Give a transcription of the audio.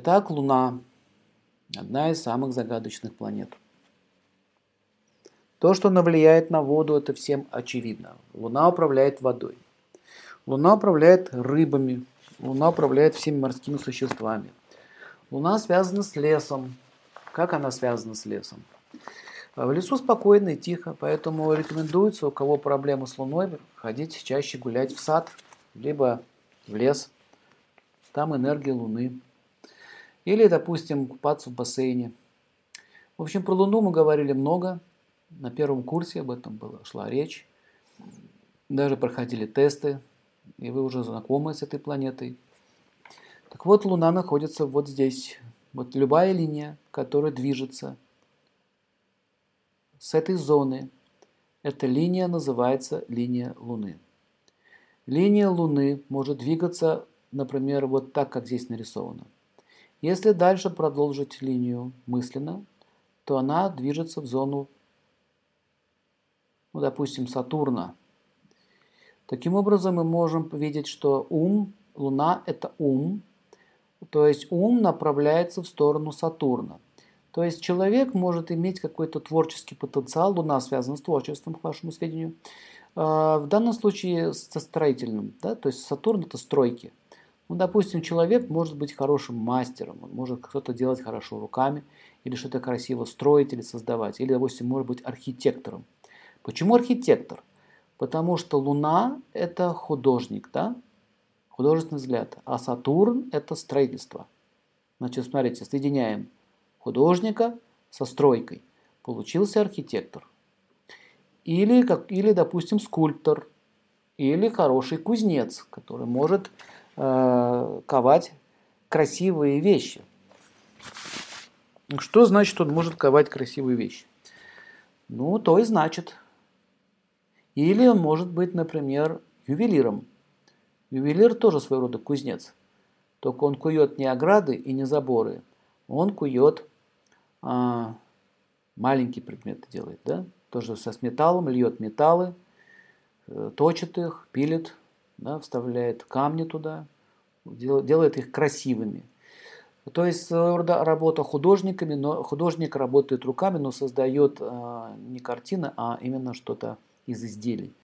Итак, Луна – одна из самых загадочных планет. То, что она влияет на воду, это всем очевидно. Луна управляет водой. Луна управляет рыбами. Луна управляет всеми морскими существами. Луна связана с лесом. Как она связана с лесом? В лесу спокойно и тихо, поэтому рекомендуется, у кого проблемы с Луной, ходить чаще гулять в сад, либо в лес. Там энергия Луны. Или, допустим, купаться в бассейне. В общем, про Луну мы говорили много. На первом курсе об этом была, шла речь. Даже проходили тесты, и вы уже знакомы с этой планетой. Так вот, Луна находится вот здесь. Вот любая линия, которая движется с этой зоны, эта линия называется линия Луны. Линия Луны может двигаться, например, вот так, как здесь нарисовано. Если дальше продолжить линию мысленно, то она движется в зону ну, допустим, Сатурна. Таким образом, мы можем видеть, что ум, Луна – это ум, то есть ум направляется в сторону Сатурна. То есть человек может иметь какой-то творческий потенциал, Луна связана с творчеством, к вашему сведению, а, в данном случае со строительным, да, то есть Сатурн – это стройки. Ну, допустим, человек может быть хорошим мастером, он может что-то делать хорошо руками, или что-то красиво строить или создавать, или, допустим, может быть архитектором – Почему архитектор? Потому что Луна – это художник, да? художественный взгляд, а Сатурн – это строительство. Значит, смотрите, соединяем художника со стройкой. Получился архитектор. Или, как, или допустим, скульптор. Или хороший кузнец, который может э, ковать красивые вещи. Что значит, он может ковать красивые вещи? Ну, то и значит, или он может быть, например, ювелиром. Ювелир тоже своего рода кузнец. Только он кует не ограды и не заборы. Он кует а, маленькие предметы делает, да? Тоже со с металлом, льет металлы, э, точит их, пилит, да, вставляет камни туда, делает их красивыми. То есть своего рода работа художниками, но художник работает руками, но создает а, не картины, а именно что-то из изделий.